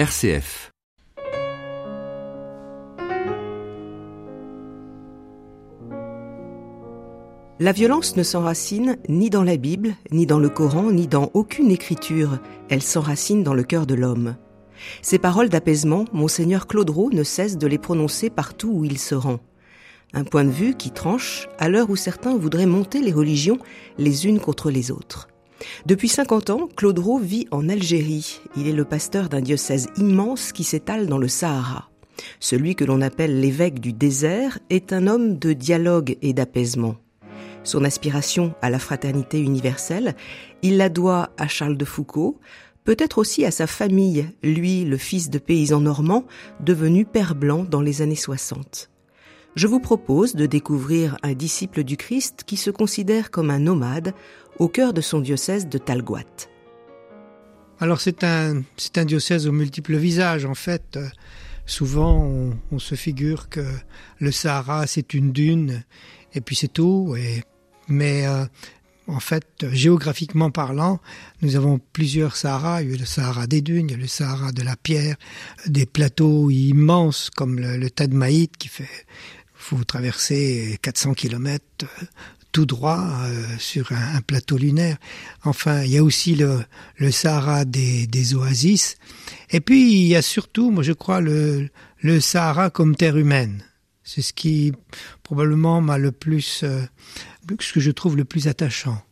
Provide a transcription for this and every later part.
RCF. La violence ne s'enracine ni dans la Bible, ni dans le Coran, ni dans aucune écriture. Elle s'enracine dans le cœur de l'homme. Ces paroles d'apaisement, monseigneur Claude Roux ne cesse de les prononcer partout où il se rend. Un point de vue qui tranche à l'heure où certains voudraient monter les religions les unes contre les autres. Depuis 50 ans, Claude Roux vit en Algérie. Il est le pasteur d'un diocèse immense qui s'étale dans le Sahara. Celui que l'on appelle l'évêque du désert est un homme de dialogue et d'apaisement. Son aspiration à la fraternité universelle, il la doit à Charles de Foucault, peut-être aussi à sa famille, lui, le fils de paysan normand, devenu père blanc dans les années 60. Je vous propose de découvrir un disciple du Christ qui se considère comme un nomade au cœur de son diocèse de Talguat. Alors c'est un, c'est un diocèse aux multiples visages en fait. Souvent on, se figure que le Sahara c'est une dune et puis c'est tout. Mais euh, en fait, géographiquement parlant, nous avons plusieurs Saharas. Il y a le Sahara des dunes, il y a le Sahara de la pierre, des plateaux immenses comme le, le Tadmaït qui fait, faut traverser 400 kilomètres euh, tout droit euh, sur un, un, plateau lunaire. Enfin, il y a aussi le, le Sahara des, des, oasis. Et puis, il y a surtout, moi je crois, le, le Sahara comme terre humaine. C'est ce qui probablement m'a le plus, euh, ce que je trouve le plus attachant.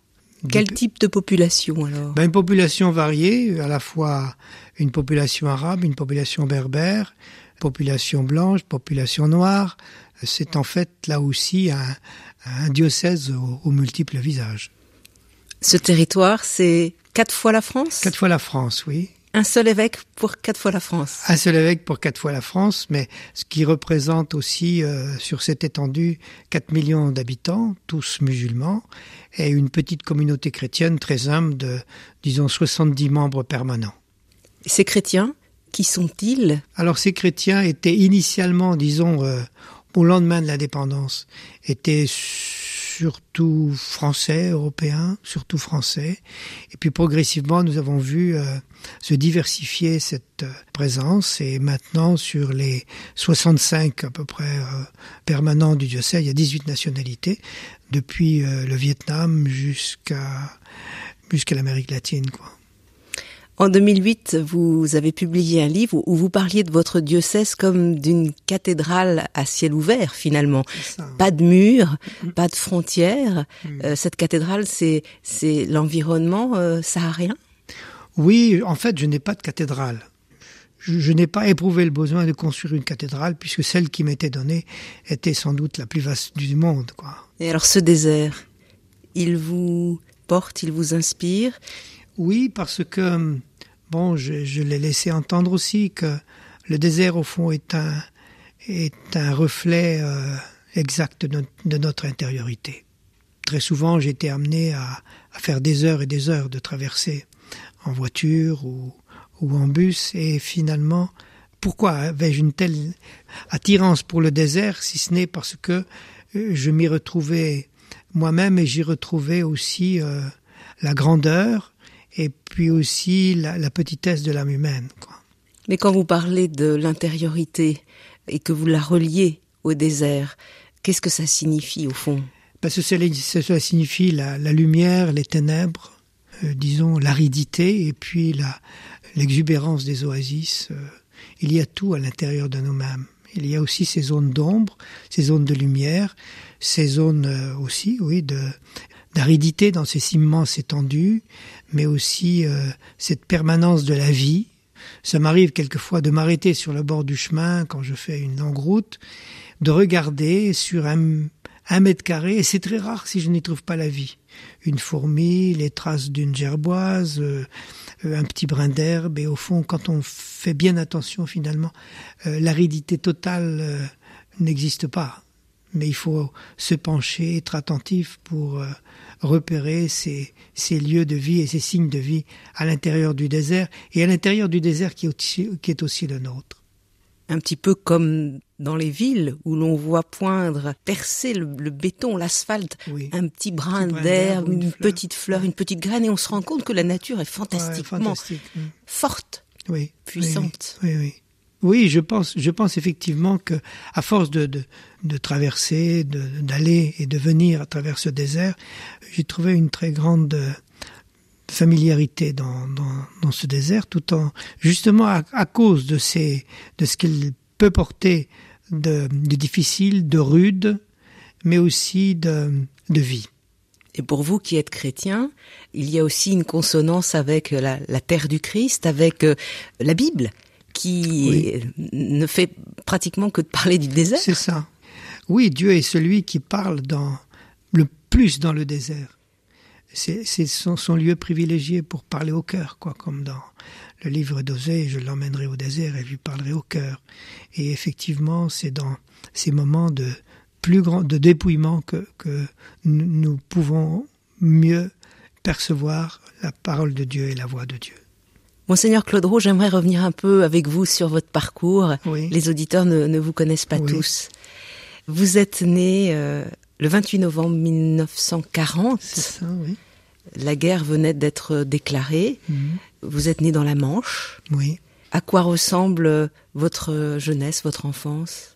Quel type de population alors? Ben Une population variée, à la fois une population arabe, une population berbère, population blanche, population noire. C'est en fait là aussi un, un diocèse aux, aux multiples visages. Ce territoire, c'est quatre fois la France? Quatre fois la France, oui. Un seul évêque pour quatre fois la France? Un seul évêque pour quatre fois la France, mais ce qui représente aussi euh, sur cette étendue 4 millions d'habitants, tous musulmans, et une petite communauté chrétienne très humble de, disons, 70 membres permanents. Et ces chrétiens, qui sont-ils? Alors ces chrétiens étaient initialement, disons, euh, au lendemain de l'indépendance, étaient surtout français, européens, surtout français. Et puis progressivement, nous avons vu euh, se diversifier cette euh, présence. Et maintenant, sur les 65 à peu près euh, permanents du diocèse, il y a 18 nationalités, depuis le Vietnam jusqu'à jusqu'à l'Amérique latine, quoi. En 2008, vous avez publié un livre où vous parliez de votre diocèse comme d'une cathédrale à ciel ouvert, finalement. Pas de murs, mmh. pas de frontières. Mmh. Euh, cette cathédrale, c'est c'est l'environnement euh, saharien? Oui, en fait, je n'ai pas de cathédrale. Je, je n'ai pas éprouvé le besoin de construire une cathédrale puisque celle qui m'était donnée était sans doute la plus vaste du monde. Quoi. Et alors ce désert, il vous porte, il vous inspire? Oui, parce que bon, je, l'ai laissé entendre aussi que le désert au fond est un est un reflet euh, exact de, no de notre intériorité. Très souvent, été amené à, à faire des heures et des heures de traversée en voiture ou, ou en bus et finalement, pourquoi avais-je une telle attirance pour le désert si ce n'est parce que euh, je m'y retrouvais moi-même et j'y retrouvais aussi euh, la grandeur, et puis aussi la, la petitesse de l'âme humaine. Quoi. Mais quand vous parlez de l'intériorité et que vous la reliez au désert, qu'est-ce que ça signifie au fond? Parce que cela signifie la, la lumière, les ténèbres, euh, disons l'aridité et puis l'exubérance des oasis. Euh, il y a tout à l'intérieur de nous-mêmes. Il y a aussi ces zones d'ombre, ces zones de lumière, ces zones euh, aussi, oui, de d'aridité dans ces immenses étendues, mais aussi euh, cette permanence de la vie. Ça m'arrive quelquefois de m'arrêter sur le bord du chemin quand je fais une longue route, de regarder sur un, un mètre carré, et c'est très rare si je n'y trouve pas la vie. Une fourmi, les traces d'une gerboise, euh, un petit brin d'herbe, et au fond, quand on fait bien attention finalement, euh, l'aridité totale n'existe pas mais il faut se pencher, être attentif pour repérer ces, ces lieux de vie et ces signes de vie à l'intérieur du désert et à l'intérieur du désert qui est, aussi, qui est aussi le nôtre. Un petit peu comme dans les villes où l'on voit poindre, percer le, le béton, l'asphalte, oui. un petit brin, brin d'herbe, une, une petite fleur, une petite graine, et on se rend compte que la nature est fantastiquement ouais, fantastique. forte oui, puissante. Oui, oui. Oui. je pense, je pense effectivement que à force de, de, de traverser, d'aller et de venir à travers ce désert, j'ai trouvé une très grande familiarité dans, dans, dans, ce désert, tout en justement à, à cause de ces de ce qu'il peut porter de, de difficile, de rude, mais aussi de, de vie. Et pour vous qui êtes chrétien, il y a aussi une consonance avec la, la terre du Christ, avec euh, la Bible, qui ne fait pratiquement que de parler du désert. C'est ça. Oui, Dieu est celui qui parle dans le plus dans le désert. C'est son, son, lieu privilégié pour parler au cœur, quoi, comme dans le livre d'Osée, je l'emmènerai au désert et lui parlerai au cœur. Et effectivement, c'est dans ces moments de plus grand de dépouillement que, que nous pouvons mieux percevoir la parole de Dieu et la voix de Dieu. Monseigneur Claude Roux, j'aimerais revenir un peu avec vous sur votre parcours. Oui. Les auditeurs ne, ne, vous connaissent pas oui. tous. Vous êtes né euh, le 28 novembre 1940. C'est ça, oui. La guerre venait d'être déclarée. Mmh. Vous êtes né dans la Manche. Oui. À quoi ressemble votre jeunesse, votre enfance?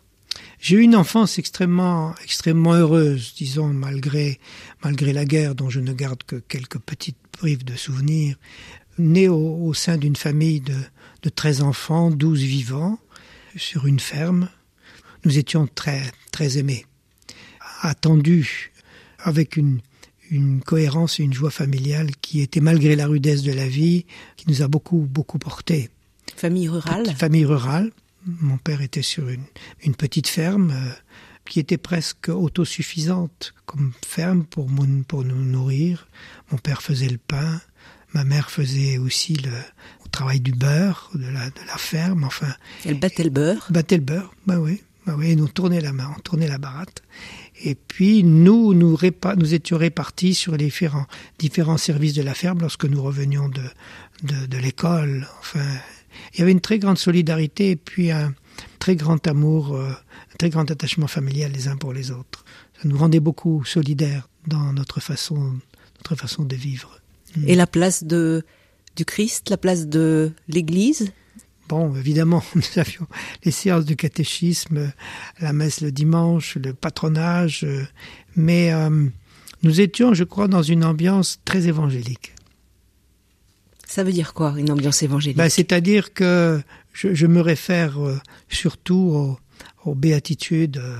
J'ai eu une enfance extrêmement, extrêmement heureuse, disons, malgré, malgré la guerre, dont je ne garde que quelques petites brives de souvenirs. Né au, au sein d'une famille de, de 13 enfants, 12 vivants, sur une ferme, nous étions très, très aimés, attendus, avec une, une cohérence et une joie familiale qui était, malgré la rudesse de la vie, qui nous a beaucoup, beaucoup porté. Famille rurale Famille rurale. Mon père était sur une, une petite ferme euh, qui était presque autosuffisante comme ferme pour, mon, pour nous nourrir. Mon père faisait le pain, ma mère faisait aussi le, le travail du beurre de la, de la ferme. Enfin, Elle battait le beurre Battait le beurre, bah oui. Bah oui, nous tournait la main, on tournait la baratte. Et puis nous, nous, répa nous étions répartis sur les différents, différents services de la ferme lorsque nous revenions de, de, de l'école. Enfin, il y avait une très grande solidarité et puis un très grand amour, euh, un très grand attachement familial les uns pour les autres. Ça nous rendait beaucoup solidaires dans notre façon, notre façon de vivre. Et la place de, du Christ, la place de l'Église? Bon, évidemment, nous avions les séances de catéchisme, la messe le dimanche, le patronage, mais euh, nous étions, je crois, dans une ambiance très évangélique. Ça veut dire quoi, une ambiance évangélique? Ben, C'est-à-dire que je, je, me réfère euh, surtout aux, aux béatitudes, euh,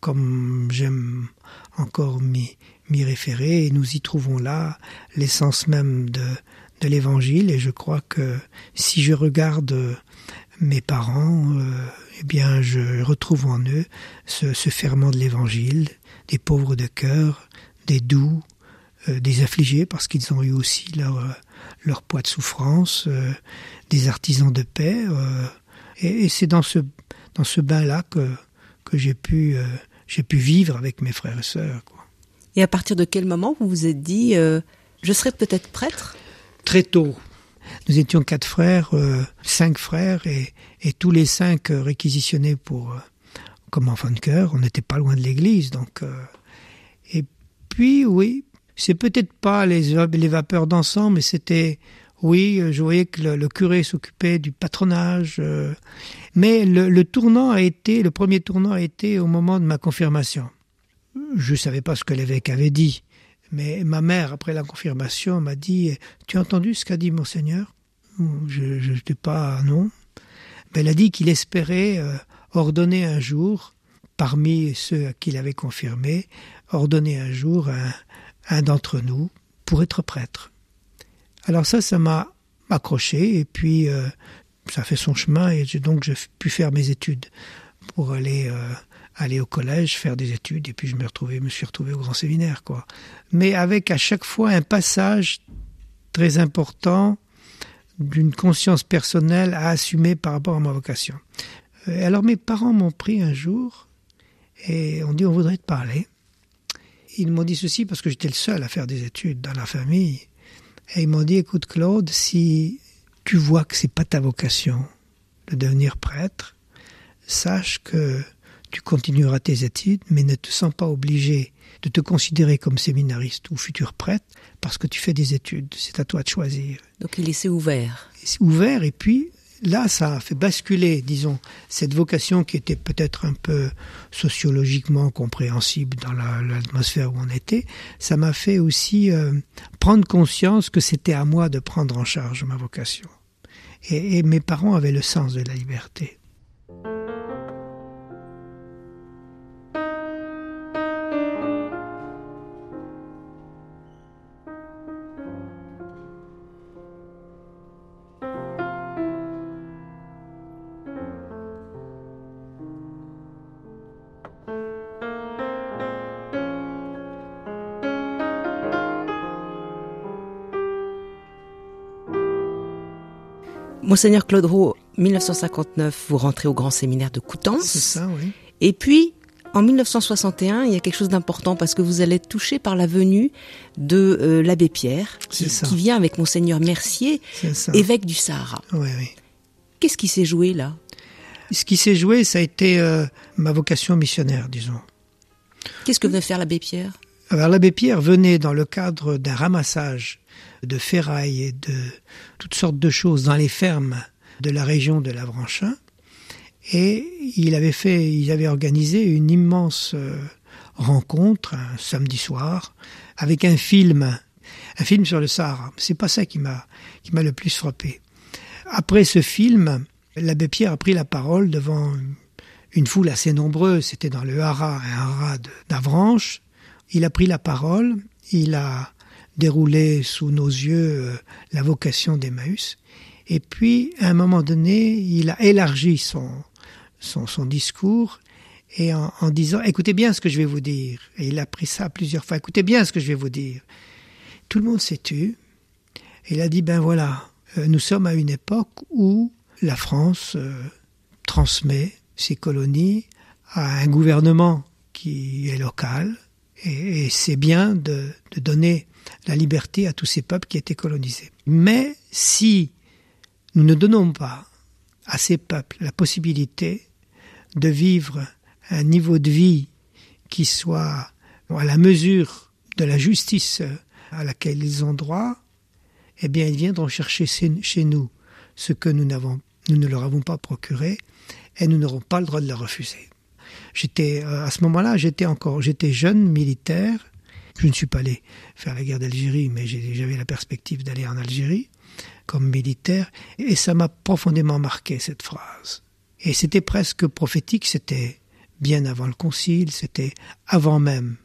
comme j'aime encore m'y référer, et nous y trouvons là l'essence même de, de l'évangile, et je crois que si je regarde mes parents, euh, eh bien, je retrouve en eux ce, ce ferment de l'évangile, des pauvres de cœur, des doux, euh, des affligés, parce qu'ils ont eu aussi leur, leur poids de souffrance, euh, des artisans de paix. Euh, et, et c'est dans ce, dans ce bain-là que, que j'ai pu, euh, j'ai pu vivre avec mes frères et sœurs. Quoi. Et à partir de quel moment vous vous êtes dit, euh, je serais peut-être prêtre? Très tôt. Nous étions quatre frères, euh, cinq frères, et, tous les cinq euh, réquisitionnés pour comme enfants de cœur. On n'était pas loin de l'église, donc. Et puis, oui, c'est peut-être pas les, les vapeurs d'encens, mais c'était, oui, je voyais que le, curé s'occupait du patronage. Mais le, tournant a été, le premier tournant a été au moment de ma confirmation. Je ne savais pas ce que l'évêque avait dit. Mais ma mère, après la confirmation, m'a dit Tu as entendu ce qu'a dit Monseigneur? Je n'étais pas. Non. Mais elle a dit qu'il espérait euh, ordonner un jour, parmi ceux à qui il avait confirmé, ordonner un jour un, un d'entre nous pour être prêtre. Alors ça, ça m'a accroché et puis euh, ça fait son chemin et donc j'ai pu faire mes études pour aller euh, aller au collège, faire des études et puis je me suis retrouvé au grand séminaire quoi. Mais avec à chaque fois un passage très important d'une conscience personnelle à assumer par rapport à ma vocation. Et alors mes parents m'ont pris un jour et on dit on voudrait te parler ils m'ont dit ceci parce que j'étais le seul à faire des études dans la famille. Et ils m'ont dit, écoute Claude, si tu vois que c'est pas ta vocation de devenir prêtre, sache que tu continueras tes études, mais ne te sens pas obligé de te considérer comme séminariste ou futur prêtre parce que tu fais des études. C'est à toi de choisir. Donc il laissait ouvert. C'est ouvert et puis là, ça a fait basculer, disons, cette vocation qui était peut-être un peu sociologiquement compréhensible dans l'atmosphère où on était. Ça m'a fait aussi euh, prendre conscience que c'était à moi de prendre en charge ma vocation. et mes parents avaient le sens de la liberté. Monseigneur Claude Roux, 1959, vous rentrez au grand séminaire de Coutances. C'est ça, oui. Et puis, en 1961, il y a quelque chose d'important parce que vous allez être touché par la venue de euh, l'abbé Pierre, qui, vient avec Monseigneur Mercier, évêque du Sahara. Oui, oui. Qu'est-ce qui s'est joué là? Ce qui s'est joué, ça a été euh, ma vocation missionnaire, disons. Qu'est-ce que venait faire l'abbé Pierre? L'abbé Pierre venait dans le cadre d'un ramassage de ferraille et de toutes sortes de choses dans les fermes de la région de l'Avranchin. Et il avait fait, il avait organisé une immense euh, rencontre un samedi soir avec un film, un film sur le Sahara. C'est pas ça qui m'a le plus frappé. Après ce film, l'abbé Pierre a pris la parole devant une foule assez nombreuse. C'était dans le Hara, un Hara d'Avranches. Il a pris la parole. Il a déroulé sous nos yeux euh, la vocation d'Emmaüs. Et puis, à un moment donné, il a élargi son, son, discours et en, disant écoutez bien ce que je vais vous dire. Et il a pris ça plusieurs fois écoutez bien ce que je vais vous dire. Tout le monde s'est tu. Il a dit ben voilà, euh, nous sommes à une époque où la France euh, transmet ses colonies à un gouvernement qui est local. Et, c'est bien de, donner la liberté à tous ces peuples qui étaient colonisés. Mais si nous ne donnons pas à ces peuples la possibilité de vivre un niveau de vie qui soit à la mesure de la justice à laquelle ils ont droit, eh bien ils viendront chercher chez nous ce que nous, n'avons, nous ne leur avons pas procuré et nous n'aurons pas le droit de leur refuser. J'étais euh, à ce moment-là, j'étais encore, j'étais jeune militaire je ne suis pas allé faire la guerre d'Algérie, mais j'avais la perspective d'aller en Algérie comme militaire, et ça m'a profondément marqué cette phrase. Et c'était presque prophétique, c'était bien avant le concile, c'était avant même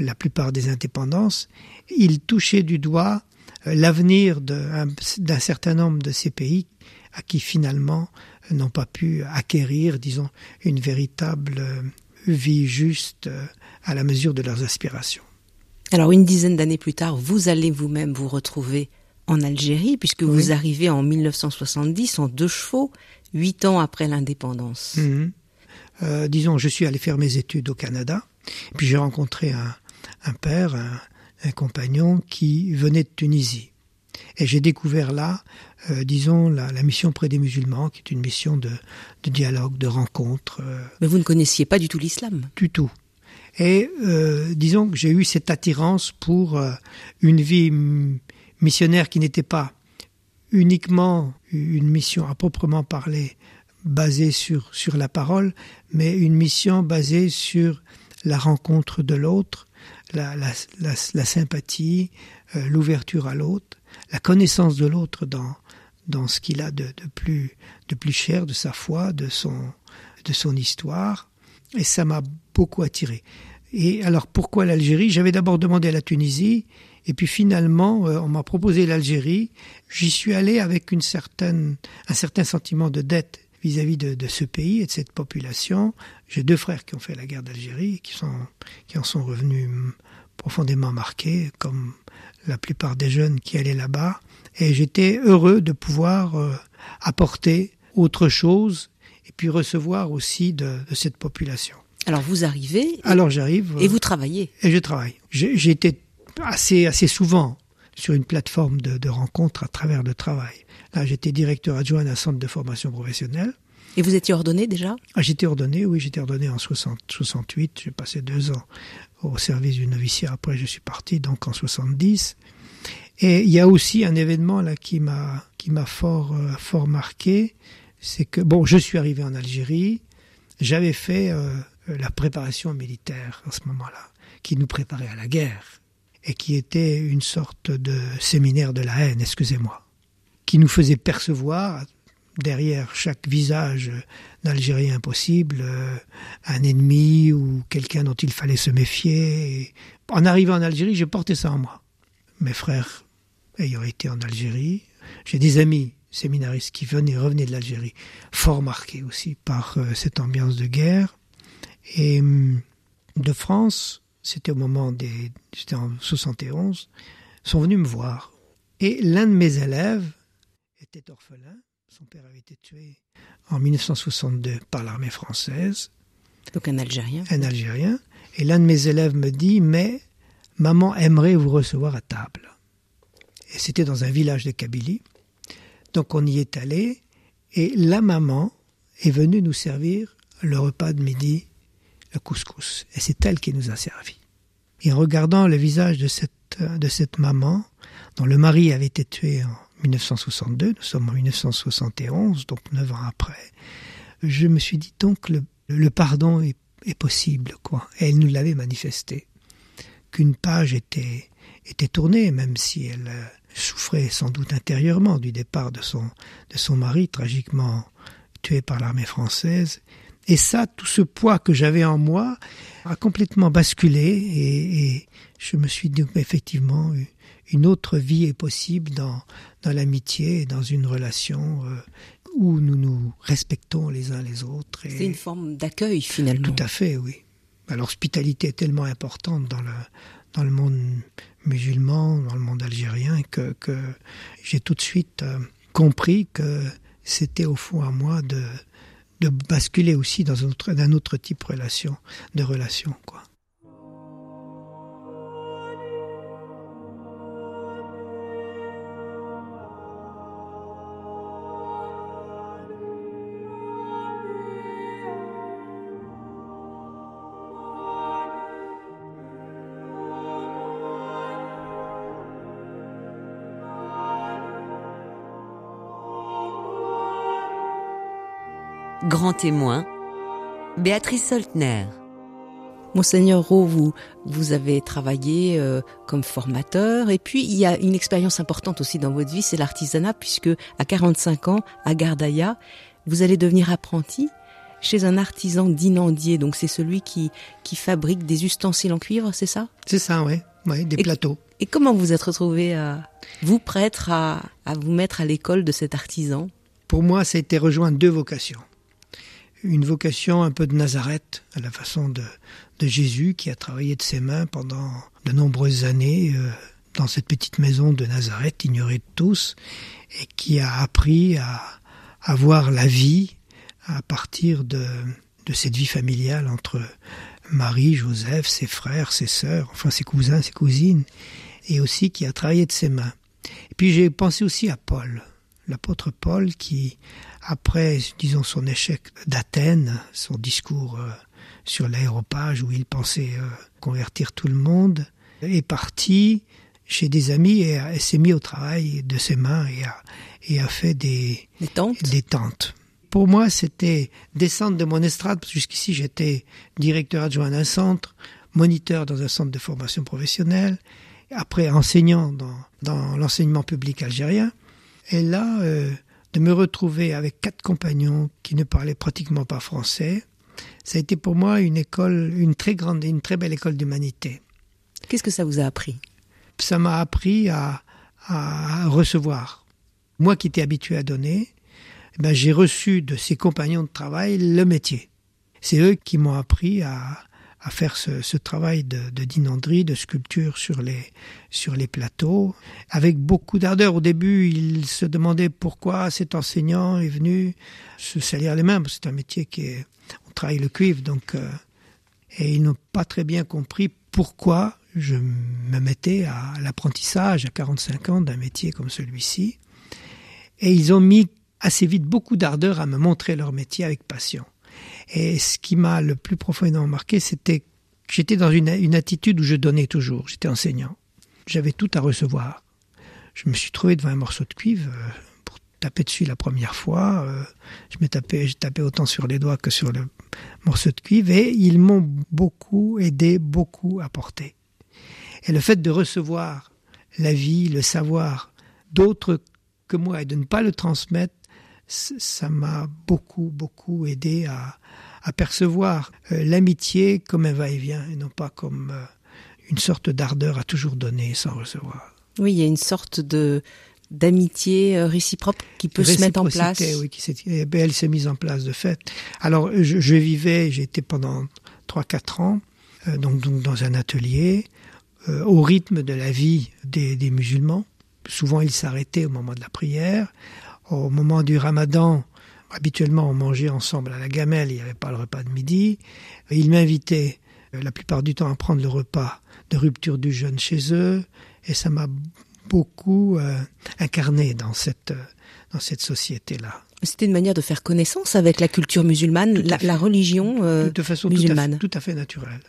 la plupart des indépendances. Il touchait du doigt l'avenir d'un certain nombre de ces pays à qui finalement n'ont pas pu acquérir, disons, une véritable euh, vie juste euh, à la mesure de leurs aspirations. Alors une dizaine d'années plus tard, vous allez vous-même vous retrouver en Algérie, puisque vous arrivez en 1970 en deux chevaux, huit ans après l'indépendance. Mhm. Euh, disons, je suis allé faire mes études au Canada, puis j'ai rencontré un, père, un, compagnon qui venait de Tunisie. Et j'ai découvert là, euh, disons, la, mission près des musulmans, qui est une mission de, dialogue, de rencontre. Euh. Mais vous ne connaissiez pas du tout l'islam Du tout. Et euh, disons que j'ai eu cette attirance pour une vie missionnaire qui n'était pas uniquement une mission à proprement parler basée sur, sur la parole, mais une mission basée sur la rencontre de l'autre, la, la, la, sympathie, l'ouverture à l'autre, la connaissance de l'autre dans, dans ce qu'il a de, de, plus, de plus cher, de sa foi, de son, de son histoire. Et ça m'a beaucoup attiré. Et alors pourquoi l'Algérie? J'avais d'abord demandé à la Tunisie, et puis finalement euh, on m'a proposé l'Algérie. J'y suis allé avec une certaine, un certain sentiment de dette vis-à-vis de, de, ce pays et de cette population. J'ai deux frères qui ont fait la guerre d'Algérie, qui, sont, qui en sont revenus profondément marqués, comme la plupart des jeunes qui allaient là-bas. Et j'étais heureux de pouvoir euh, apporter autre chose et puis recevoir aussi de, de cette population. Alors vous arrivez. Alors j'arrive. Et vous travaillez. Et je travaille. J'ai été assez, assez souvent sur une plateforme de, de rencontres à travers le travail. Là, j'étais directeur adjoint d'un centre de formation professionnelle. Et vous étiez ordonné déjà? Ah, J'étais ordonné, oui, j'étais ordonné en 60, 68. J'ai passé deux ans au service du noviciat. Après, je suis parti donc en 70. Et il y a aussi un événement là qui m'a qui m'a fort euh, fort marqué, c'est que bon, je suis arrivé en Algérie, j'avais fait euh, la préparation militaire à ce moment-là, qui nous préparait à la guerre et qui était une sorte de séminaire de la haine, excusez-moi, qui nous faisait percevoir derrière chaque visage d'Algérien possible euh, un ennemi ou quelqu'un dont il fallait se méfier. En arrivant en Algérie, je portais ça en moi. Mes frères ayant été en Algérie, j'ai des amis séminaristes qui venaient, revenaient de l'Algérie, fort marqués aussi par euh, cette ambiance de guerre. Et hum, de France, c'était au moment des, c'était en 71, sont venus me voir. Et l'un de mes élèves était orphelin. Son père avait été tué en 1962 par l'armée française. Donc un Algérien. Un Algérien. Et l'un de mes élèves me dit, mais maman aimerait vous recevoir à table. Et c'était dans un village de Kabylie. Donc on y est allé. Et la maman est venue nous servir le repas de midi, le couscous. Et c'est elle qui nous a servi. Et en regardant le visage de cette, de cette maman, dont le mari avait été tué en 1962, nous sommes en 1971, donc neuf ans après, je me suis dit donc le, le pardon est, possible, quoi. Et elle nous l'avait manifesté, qu'une page était, était tournée, même si elle euh, souffrait sans doute intérieurement du départ de son, de son mari, tragiquement tué par l'armée française. Et ça, tout ce poids que j'avais en moi a complètement basculé et, et je me suis dit effectivement une autre vie est possible dans, dans l'amitié et dans une relation euh, où nous nous respectons les uns les autres. C'est une forme d'accueil finalement. Tout à fait, oui. L'hospitalité est tellement importante dans le, dans le monde musulman, dans le monde algérien, que, que j'ai tout de suite euh, compris que c'était au fond à moi de, de basculer aussi dans un autre, un autre type de relation, de relation, quoi. Grand témoin, Béatrice Soltner. Monseigneur Rowe, vous, vous avez travaillé euh, comme formateur et puis il y a une expérience importante aussi dans votre vie, c'est l'artisanat puisque à 45 ans, à Gardaïa, vous allez devenir apprenti chez un artisan d'inandier. Donc c'est celui qui, qui fabrique des ustensiles en cuivre, c'est ça? C'est ça, oui. Ouais, des et, plateaux. Et comment vous êtes retrouvé à vous prêtre à, à vous mettre à l'école de cet artisan? Pour moi, ça a été rejoindre deux vocations une vocation un peu de Nazareth, à la façon de, de Jésus qui a travaillé de ses mains pendant de nombreuses années euh, dans cette petite maison de Nazareth, ignorée de tous, et qui a appris à, à voir la vie à partir de, de cette vie familiale entre Marie, Joseph, ses frères, ses sœurs, enfin ses cousins, ses cousines, et aussi qui a travaillé de ses mains. Et puis j'ai pensé aussi à Paul, l'apôtre Paul qui après, disons, son échec d'Athènes, son discours euh, sur l'aéropage où il pensait euh, convertir tout le monde, est parti chez des amis et, et s'est mis au travail de ses mains et a, et a fait des, des tentes. Des tentes. Pour moi, c'était descendre de mon estrade, parce que jusqu'ici j'étais directeur adjoint d'un centre, moniteur dans un centre de formation professionnelle, après enseignant dans, dans l'enseignement public algérien. Et là, euh, de me retrouver avec quatre compagnons qui ne parlaient pratiquement pas français, ça a été pour moi une école, une très grande et une très belle école d'humanité. Qu'est-ce que ça vous a appris? Ça m'a appris à, à, recevoir. Moi qui étais habitué à donner, ben j'ai reçu de ces compagnons de travail le métier. C'est eux qui m'ont appris à, à faire ce, travail de, de de sculpture sur les, sur les plateaux, avec beaucoup d'ardeur. Au début, ils se demandaient pourquoi cet enseignant est venu se salir les mains, c'est un métier qui est... On travaille le cuivre, donc... Euh, et ils n'ont pas très bien compris pourquoi je me mettais à l'apprentissage à 45 ans d'un métier comme celui-ci. Et ils ont mis assez vite beaucoup d'ardeur à me montrer leur métier avec passion. Et ce qui m'a le plus profondément marqué, c'était que j'étais dans une, attitude où je donnais toujours. J'étais enseignant. J'avais tout à recevoir. je me suis trouvé devant un morceau de cuivre euh, pour taper dessus la première fois. Euh, je m'ai tapé, j'ai tapé autant sur les doigts que sur le morceau de cuivre et ils m'ont beaucoup aidé, beaucoup apporté. Et le fait de recevoir la vie, le savoir d'autres que moi et de ne pas le transmettre, ça m'a beaucoup, beaucoup aidé à, à percevoir euh, l'amitié comme un va-et-vient et non pas comme euh, une sorte d'ardeur à toujours donner sans recevoir. Oui, il y a une sorte de d'amitié euh, réciproque qui peut se mettre en place. Oui, qui eh ben, elle s'est mise en place de fait. Alors, je, je vivais, j'étais pendant 3-4 ans, donc, donc dans un atelier, au rythme de la vie des, des musulmans. Souvent, ils s'arrêtaient au moment de la prière. Au moment du ramadan, habituellement, on mangeait ensemble à la gamelle, il n'y avait pas le repas de midi. Ils m'invitaient euh, la plupart du temps à prendre le repas de rupture du jeûne chez eux, et ça m'a beaucoup euh, incarné dans cette, euh, dans cette société-là. C'était une manière de faire connaissance avec la culture musulmane, la, religion de façon musulmane. tout à fait naturelle.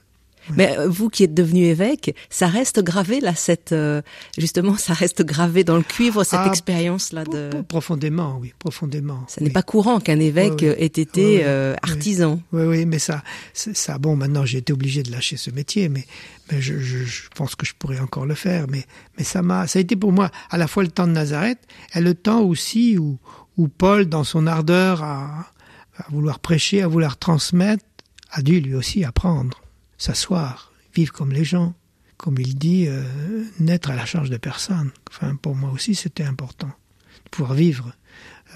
Mais euh, vous qui êtes devenu évêque, ça reste gravé là, cette euh, justement, ça reste gravé dans le cuivre cette ah, expérience là de profondément, oui, profondément. Ça n'est pas courant qu'un évêque ait été euh, artisan. Oui, oui, mais ça, ça, bon, maintenant j'ai été obligé de lâcher ce métier, mais, mais je, je, je, pense que je pourrais encore le faire. Mais, mais ça m'a, ça a été pour moi à la fois le temps de Nazareth et le temps aussi où, où Paul, dans son ardeur à, à vouloir prêcher, à vouloir transmettre, a dû lui aussi apprendre s'asseoir, vivre comme les gens, comme il dit, euh, naître à la charge de personne. Enfin, pour moi aussi, c'était important de pouvoir vivre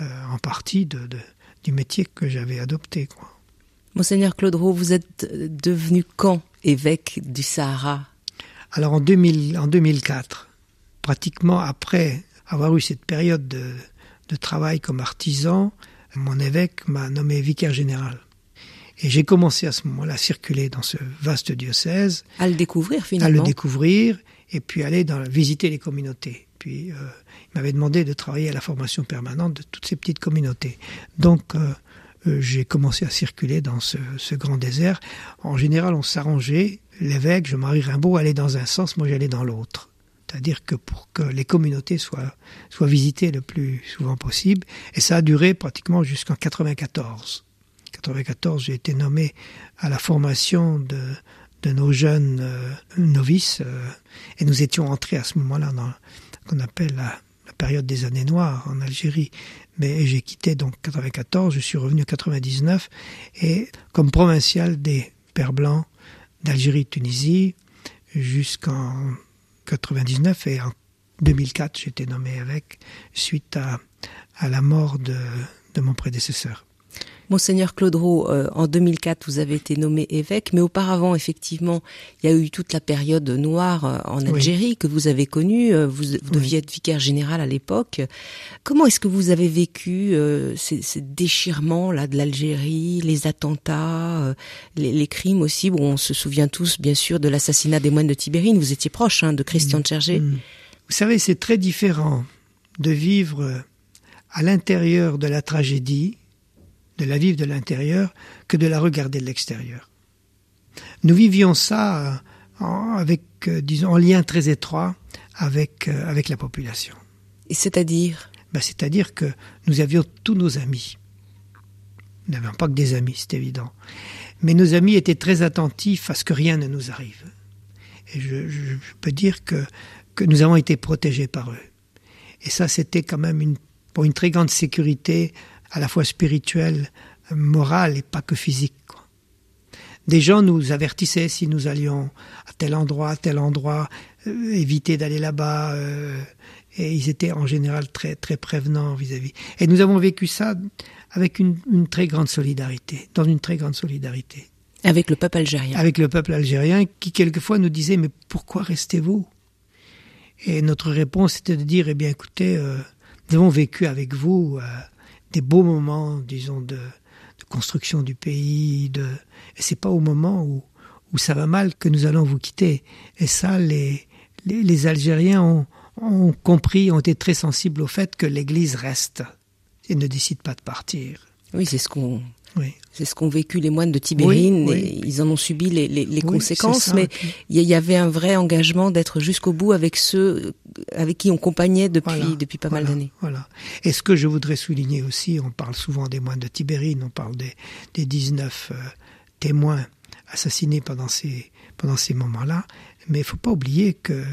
euh, en partie de, de, du métier que j'avais adopté. Quoi. Monseigneur Claude Roux, vous êtes devenu quand évêque du Sahara? Alors en, 2000, en 2004, pratiquement après avoir eu cette période de, de travail comme artisan, mon évêque m'a nommé vicaire général. Et j'ai commencé à ce moment-là à circuler dans ce vaste diocèse. À le découvrir finalement. À le découvrir et puis aller dans, visiter les communautés. Puis euh, il m'avait demandé de travailler à la formation permanente de toutes ces petites communautés. Donc euh, euh, j'ai commencé à circuler dans ce, ce, grand désert. En général, on s'arrangeait. L'évêque, Jean-Marie Rimbaud, allait dans un sens, moi j'allais dans l'autre. C'est-à-dire que pour que les communautés soient, soient visitées le plus souvent possible. Et ça a duré pratiquement jusqu'en 94. 1994, j'ai été nommé à la formation de, nos jeunes euh, novices euh, et nous étions entrés à ce moment-là dans ce qu'on appelle la, période des années noires en Algérie. Mais j'ai quitté donc 94, je suis revenu en 99 et comme provincial des Pères Blancs d'Algérie-Tunisie jusqu'en 99 et en 2004 j'ai été nommé avec suite à, la mort de mon prédécesseur. Monseigneur Claude Roux, euh, en 2004, vous avez été nommé évêque, mais auparavant, effectivement, il y a eu toute la période noire euh, en Algérie oui. que vous avez connue. Euh, vous, deviez être vicaire général à l'époque. Comment est-ce que vous avez vécu euh, ces, ces déchirements-là de l'Algérie, les attentats, euh, les, les, crimes aussi? Bon, on se souvient tous, bien sûr, de l'assassinat des moines de Tibérine. Vous étiez proche hein, de Christian mmh. Tchergé. Mmh. Vous savez, c'est très différent de vivre à l'intérieur de la tragédie de la vivre de l'intérieur que de la regarder de l'extérieur. Nous vivions ça euh, en, avec, euh, disons, en lien très étroit avec, euh, avec la population. Et c'est-à-dire? Ben, C'est-à-dire que nous avions tous nos amis. Nous n'avions pas que des amis, c'est évident. Mais nos amis étaient très attentifs à ce que rien ne nous arrive. Et je, je, je peux dire que, que nous avons été protégés par eux. Et ça, c'était quand même une, pour une très grande sécurité à la fois spirituelle, morale et pas que physique. Quoi. Des gens nous avertissaient si nous allions à tel endroit, à tel endroit, euh, éviter d'aller là-bas. Euh, et ils étaient en général très très prévenants vis-à-vis. -vis. Et nous avons vécu ça avec une, une très grande solidarité, dans une très grande solidarité. Avec le peuple algérien. Avec le peuple algérien qui quelquefois nous disait mais pourquoi restez-vous? Et notre réponse était de dire eh bien écoutez, euh, nous avons vécu avec vous euh, des beaux moments, disons, de, de construction du pays. De... Et c'est pas au moment où, où ça va mal que nous allons vous quitter. Et ça, les, les, les Algériens ont, ont compris, ont été très sensibles au fait que l'Église reste et ne décide pas de partir. Oui, c'est ce qu'on oui. C'est ce qu'ont vécu les moines de Tibérine. Oui, oui. Et ils en ont subi les, les, les oui, conséquences, mais il y, y, avait un vrai engagement d'être jusqu'au bout avec ceux avec qui on compagnait depuis, depuis pas mal d'années. Voilà. Et ce que je voudrais souligner aussi, on parle souvent des moines de Tibérine, on parle des, des 19 euh, témoins assassinés pendant ces, pendant ces moments-là, mais il faut pas oublier que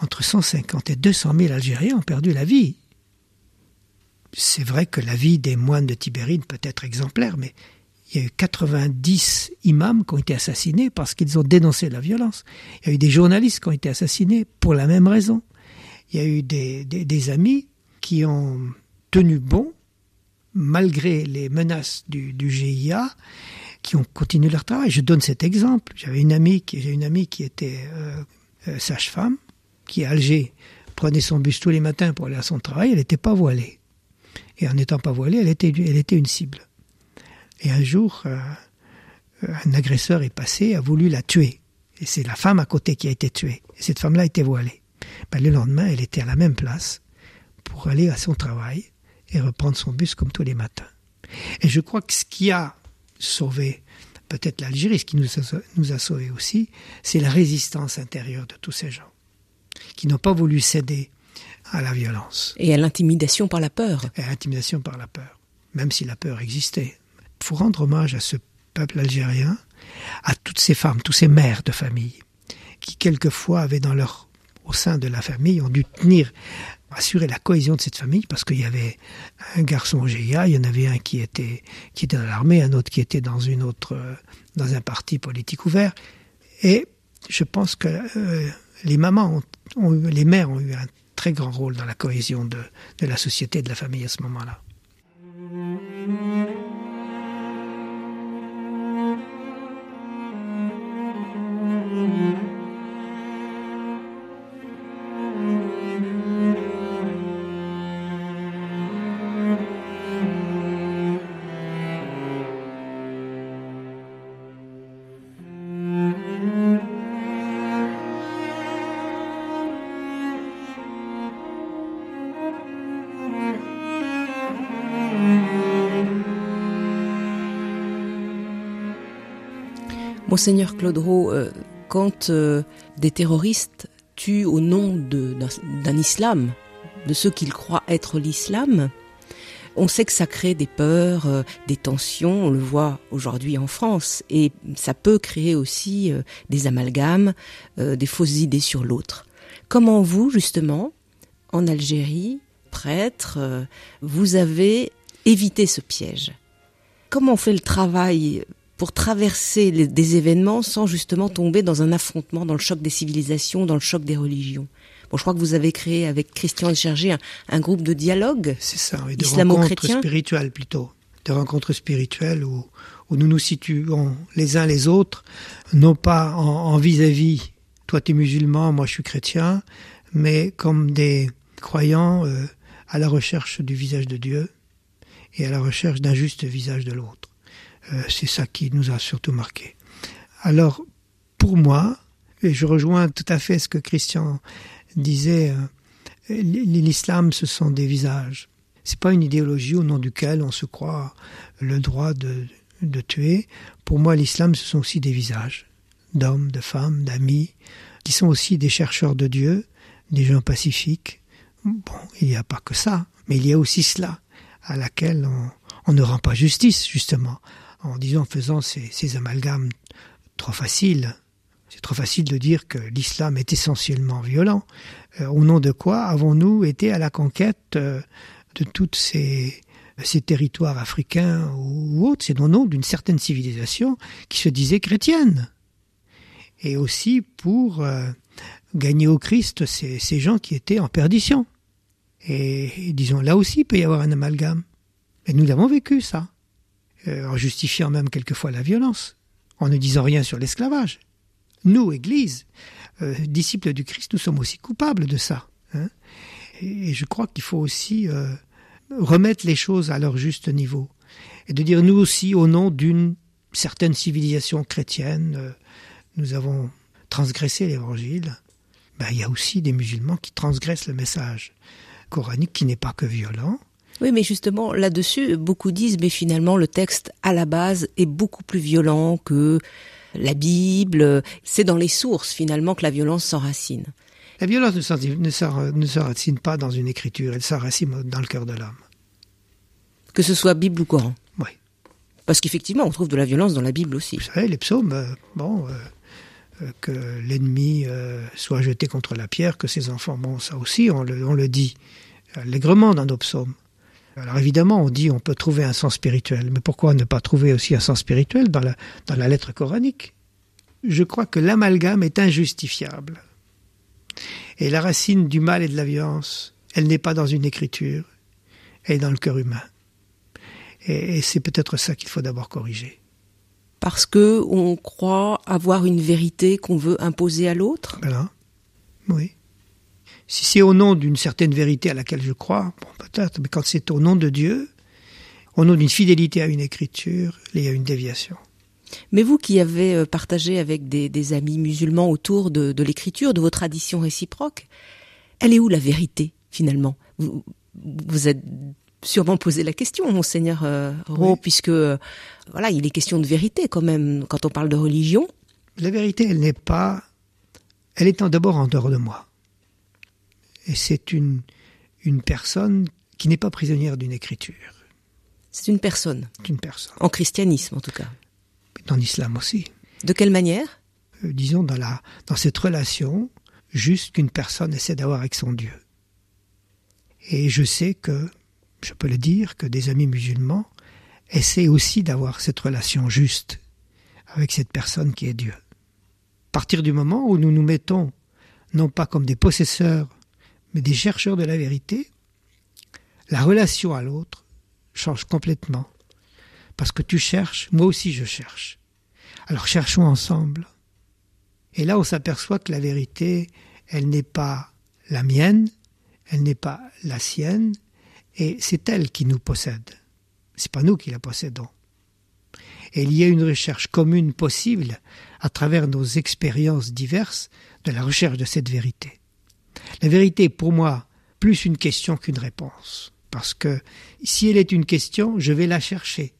entre 150 et 200 000 Algériens ont perdu la vie. C'est vrai que la vie des moines de Tibérine peut être exemplaire, mais il y a eu 90 imams qui ont été assassinés parce qu'ils ont dénoncé la violence. Il y a eu des journalistes qui ont été assassinés pour la même raison. Il y a eu des, amis qui ont tenu bon malgré les menaces du, GIA, qui ont continué leur travail. Je donne cet exemple. J'avais une amie qui, était euh, euh, sage-femme, qui à Alger prenait son bus tous les matins pour aller à son travail. Elle n'était pas voilée. Et en n'étant pas voilée, elle était, elle était une cible. Et un jour, euh, un agresseur est passé, a voulu la tuer. Et c'est la femme à côté qui a été tuée. Et cette femme-là était voilée. Ben, le lendemain, elle était à la même place pour aller à son travail et reprendre son bus comme tous les matins. Et je crois que ce qui a sauvé peut-être l'Algérie, ce qui nous a, nous a sauvés aussi, c'est la résistance intérieure de tous ces gens qui n'ont pas voulu céder à la violence. Et à l'intimidation par la peur. Et à l'intimidation par la peur, même si la peur existait faut rendre hommage à ce peuple algérien, à toutes ces femmes, tous ces mères de famille, qui quelquefois avaient dans leur, au sein de la famille, ont dû tenir, assurer la cohésion de cette famille, parce qu'il y avait un garçon au GIA, il y en avait un qui était, qui était dans l'armée, un autre qui était dans une autre, dans un parti politique ouvert, et je pense que euh, les mamans ont, les mères ont eu un très grand rôle dans la cohésion de, de la société, de la famille à ce moment-là. Monseigneur Claude Roux, euh, quand euh, des terroristes tuent au nom d'un islam, de ceux qu'ils croient être l'islam, on sait que ça crée des peurs, euh, des tensions, on le voit aujourd'hui en France, et ça peut créer aussi des amalgames, des fausses idées sur l'autre. Comment vous, justement, en Algérie, prêtre, vous avez évité ce piège? Comment on fait le travail pour traverser des événements sans justement tomber dans un affrontement, dans le choc des civilisations, dans le choc des religions. Bon, je crois que vous avez créé avec Christian Chergé un, groupe de dialogue. C'est ça, oui, de rencontres spirituelles plutôt, de rencontres spirituelles où, où nous nous situons les uns les autres, non pas en vis-à-vis, toi tu es musulman, moi je suis chrétien, mais comme des croyants euh, à la recherche du visage de Dieu et à la recherche d'un juste visage de l'autre. Euh, c'est ça qui nous a surtout marqué. Alors, pour moi, et je rejoins tout à fait ce que Christian disait, euh, l'islam, ce sont des visages. C'est pas une idéologie au nom duquel on se croit le droit de, de tuer. Pour moi, l'islam, ce sont aussi des visages d'hommes, de femmes, d'amis, qui sont aussi des chercheurs de Dieu, des gens pacifiques. Bon, il n'y a pas que ça, mais il y a aussi cela, à laquelle on, on ne rend pas justice, justement, en disant, en faisant ces, amalgames trop faciles. C'est trop facile de dire que l'islam est essentiellement violent. Euh, au nom de quoi avons-nous été à la conquête euh, de tous ces, territoires africains ou, autres? C'est au nom d'une certaine civilisation qui se disait chrétienne. Et aussi pour euh, gagner au Christ ces, gens qui étaient en perdition. Et, et disons, là aussi, il peut y avoir un amalgame. Et nous l'avons vécu, ça. Euh, en justifiant même quelquefois la violence, en ne disant rien sur l'esclavage. Nous, Église, euh, disciples du Christ, nous sommes aussi coupables de ça. Hein. et, je crois qu'il faut aussi euh, remettre les choses à leur juste niveau. Et de dire, nous aussi, au nom d'une certaine civilisation chrétienne, nous avons transgressé l'Évangile. Ben, il y a aussi des musulmans qui transgressent le message coranique qui n'est pas que violent, oui, mais justement, là-dessus, beaucoup disent, mais finalement, le texte, à la base, est beaucoup plus violent que la Bible. C'est dans les sources, finalement, que la violence s'enracine. La violence ne s'enracine pas dans une écriture, elle s'enracine dans le cœur de l'homme. Que ce soit Bible ou Coran Oui. Parce qu'effectivement, on trouve de la violence dans la Bible aussi. Vous savez, les psaumes, euh, bon, euh, euh, que l'ennemi soit jeté contre la pierre, que ses enfants, bon, ça aussi, on le, on le dit allègrement dans nos psaumes. Alors évidemment, on dit on peut trouver un sens spirituel, mais pourquoi ne pas trouver aussi un sens spirituel dans la, dans la lettre coranique? Je crois que l'amalgame est injustifiable. Et la racine du mal et de la violence, elle n'est pas dans une écriture, elle est dans le cœur humain. Et, c'est peut-être ça qu'il faut d'abord corriger. Parce que on croit avoir une vérité qu'on veut imposer à l'autre? Voilà. Oui. Si c'est au nom d'une certaine vérité à laquelle je crois, bon, peut-être, mais quand c'est au nom de Dieu, au nom d'une fidélité à une écriture, il y a une déviation. Mais vous qui avez euh, partagé avec des, amis musulmans autour de, l'écriture, de vos traditions réciproques, elle est où la vérité finalement? Vous, vous êtes sûrement posé la question, monseigneur euh, puisque euh, voilà, il est question de vérité quand même quand on parle de religion. La vérité, elle n'est pas, elle est d'abord en dehors de moi. Et c'est une une personne qui n'est pas prisonnière d'une écriture. C'est une personne. Une personne. En christianisme, en tout cas. Dans l'islam aussi. De quelle manière? Euh, Disons dans la dans cette relation juste qu'une personne essaie d'avoir avec son Dieu. Et je sais que je peux le dire, que des amis musulmans essaient aussi d'avoir cette relation juste avec cette personne qui est Dieu. À partir du moment où nous nous mettons non pas comme des possesseurs, mais des chercheurs de la vérité, la relation à l'autre change complètement. Parce que tu cherches, moi aussi je cherche. Alors cherchons ensemble. Et là on s'aperçoit que la vérité, elle n'est pas la mienne, elle n'est pas la sienne, et c'est elle qui nous possède. C'est pas nous qui la possédons. Et il y a une recherche commune possible à travers nos expériences diverses de la recherche de cette vérité. La vérité est pour moi plus une question qu'une réponse. Parce que si elle est une question, je vais la chercher.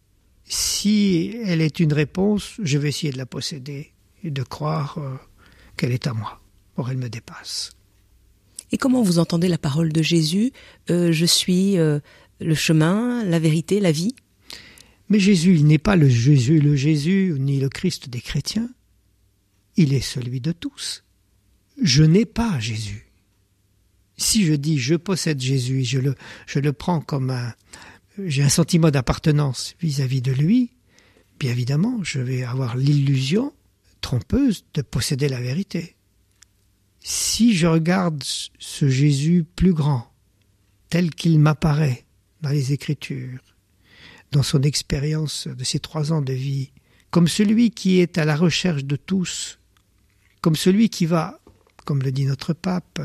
Si elle est une réponse, je vais essayer de la posséder et de croire euh, qu'elle est à moi, or elle me dépasse. Et comment vous entendez la parole de Jésus euh, Je suis euh, le chemin, la vérité, la vie Mais Jésus, il n'est pas le Jésus, le Jésus, ni le Christ des chrétiens. Il est celui de tous. Je n'ai pas Jésus. Si je dis je possède Jésus, je le, je le prends comme un, j'ai un sentiment d'appartenance vis-à-vis de lui, bien évidemment, je vais avoir l'illusion trompeuse de posséder la vérité. Si je regarde ce Jésus plus grand, tel qu'il m'apparaît dans les Écritures, dans son expérience de ces trois ans de vie, comme celui qui est à la recherche de tous, comme celui qui va, comme le dit notre pape,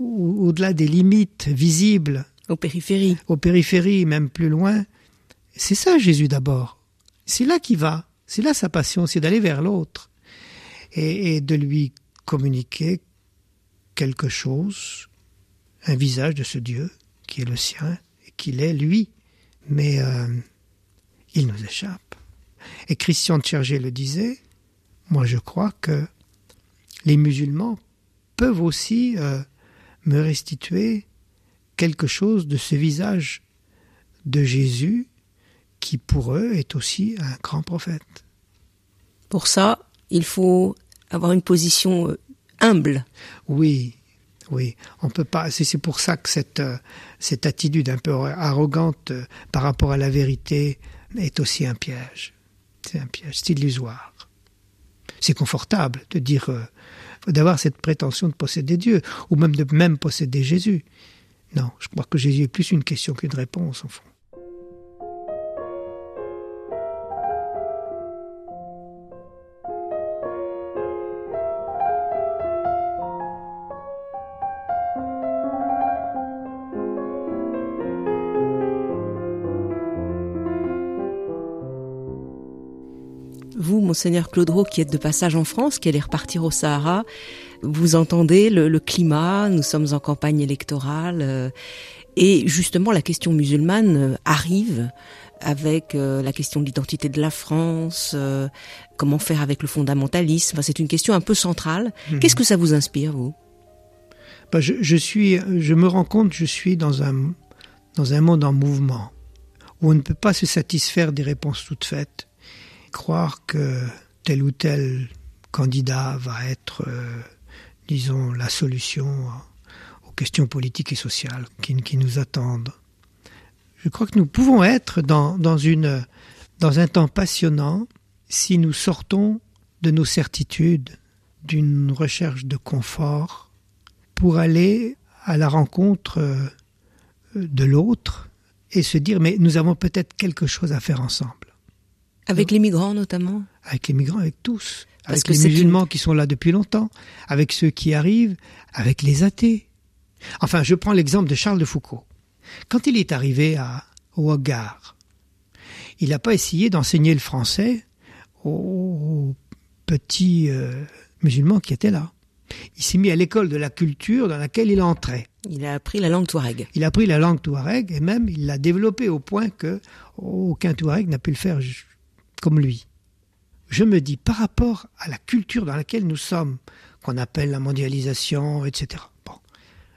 au-delà des limites visibles, aux périphéries, aux périphéries, même plus loin, c'est ça Jésus d'abord. C'est là qu'il va, c'est là sa passion, c'est d'aller vers l'autre et, et de lui communiquer quelque chose, un visage de ce Dieu qui est le sien et qu'il est lui. Mais euh, il nous échappe. Et Christian de Chergé le disait, moi je crois que les musulmans peuvent aussi euh, me restituer quelque chose de ce visage de Jésus qui pour eux est aussi un grand prophète. Pour ça, il faut avoir une position euh, humble. Oui, oui, on peut pas. C'est pour ça que cette euh, cette attitude un peu arrogante euh, par rapport à la vérité est aussi un piège. C'est un piège, c'est illusoire. C'est confortable de dire, d'avoir cette prétention de posséder Dieu, ou même de même posséder Jésus. Non, je crois que Jésus est plus une question qu'une réponse, en fond. Monseigneur Claude qui est de passage en France, qui allait repartir au Sahara. Vous entendez le, climat, nous sommes en campagne électorale, euh, et justement la question musulmane euh, arrive avec euh, la question de l'identité de la France, comment faire avec le fondamentalisme. c'est une question un peu centrale. Mhm. Qu'est-ce que ça vous inspire, vous? Je, suis, je me rends compte, je suis dans un, dans un monde en mouvement où on ne peut pas se satisfaire des réponses toutes faites, croire que tel ou tel candidat va être, euh, disons, la solution aux questions politiques et sociales qui, qui, nous attendent. Je crois que nous pouvons être dans, dans, une, dans un temps passionnant si nous sortons de nos certitudes, d'une recherche de confort, pour aller à la rencontre euh, de l'autre et se dire mais nous avons peut-être quelque chose à faire ensemble. Avec les migrants notamment Avec les migrants, avec tous. avec les musulmans qui sont là depuis longtemps, avec ceux qui arrivent, avec les athées. Enfin, je prends l'exemple de Charles de Foucault. Quand il est arrivé à Ouagar, il n'a pas essayé d'enseigner le français aux petits euh, musulmans qui étaient là. Il s'est mis à l'école de la culture dans laquelle il entrait. Il a appris la langue touareg. Il a appris la langue touareg et même il l'a développée au point que aucun touareg n'a pu le faire comme lui. Je me dis, par rapport à la culture dans laquelle nous sommes, qu'on appelle la mondialisation, etc.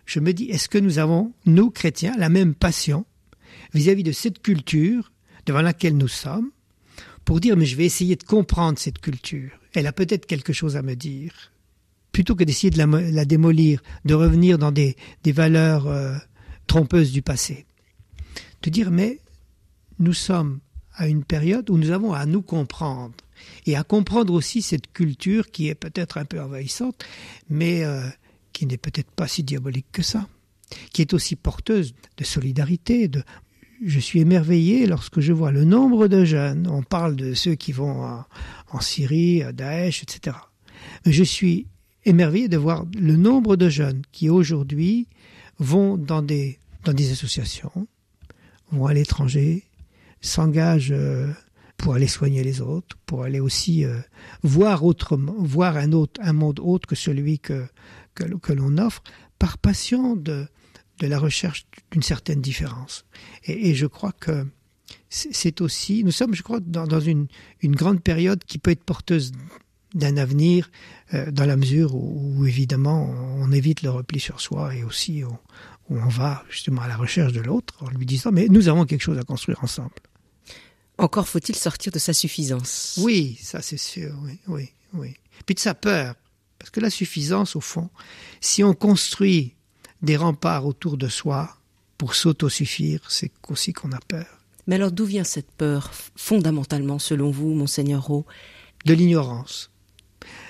Je me dis, est-ce que nous avons, nous chrétiens, la même passion vis-à-vis -vis de cette culture devant laquelle nous sommes, pour dire, mais je vais essayer de comprendre cette culture. Elle a peut-être quelque chose à me dire plutôt que d'essayer de la, démolir, de revenir dans des, valeurs euh, trompeuses du passé. De dire, mais nous sommes à une période où nous avons à nous comprendre et à comprendre aussi cette culture qui est peut-être un peu envahissante, mais euh, qui n'est peut-être pas si diabolique que ça, qui est aussi porteuse de solidarité. De... Je suis émerveillé lorsque je vois le nombre de jeunes, on parle de ceux qui vont en, Syrie, à Daesh, etc. Je suis émerveillé de voir le nombre de jeunes qui aujourd'hui vont dans des, dans des associations, vont à l'étranger, s'engagent euh, pour aller soigner les autres, pour aller aussi euh, voir autrement, voir un autre, un monde autre que celui que, que, l'on offre, par passion de, de la recherche d'une certaine différence. Et, je crois que c'est aussi, nous sommes, je crois, dans, dans une, une grande période qui peut être porteuse d'un avenir euh, dans la mesure où, évidemment on évite le repli sur soi et aussi où, on va justement à la recherche de l'autre en lui disant mais nous avons quelque chose à construire ensemble. Encore faut-il sortir de sa suffisance. Oui, ça c'est sûr, oui, oui, oui. Puis de sa peur, parce que la suffisance au fond, si on construit des remparts autour de soi pour s'autosuffire, c'est aussi qu'on a peur. Mais alors d'où vient cette peur fondamentalement selon vous, monseigneur Rowe De l'ignorance.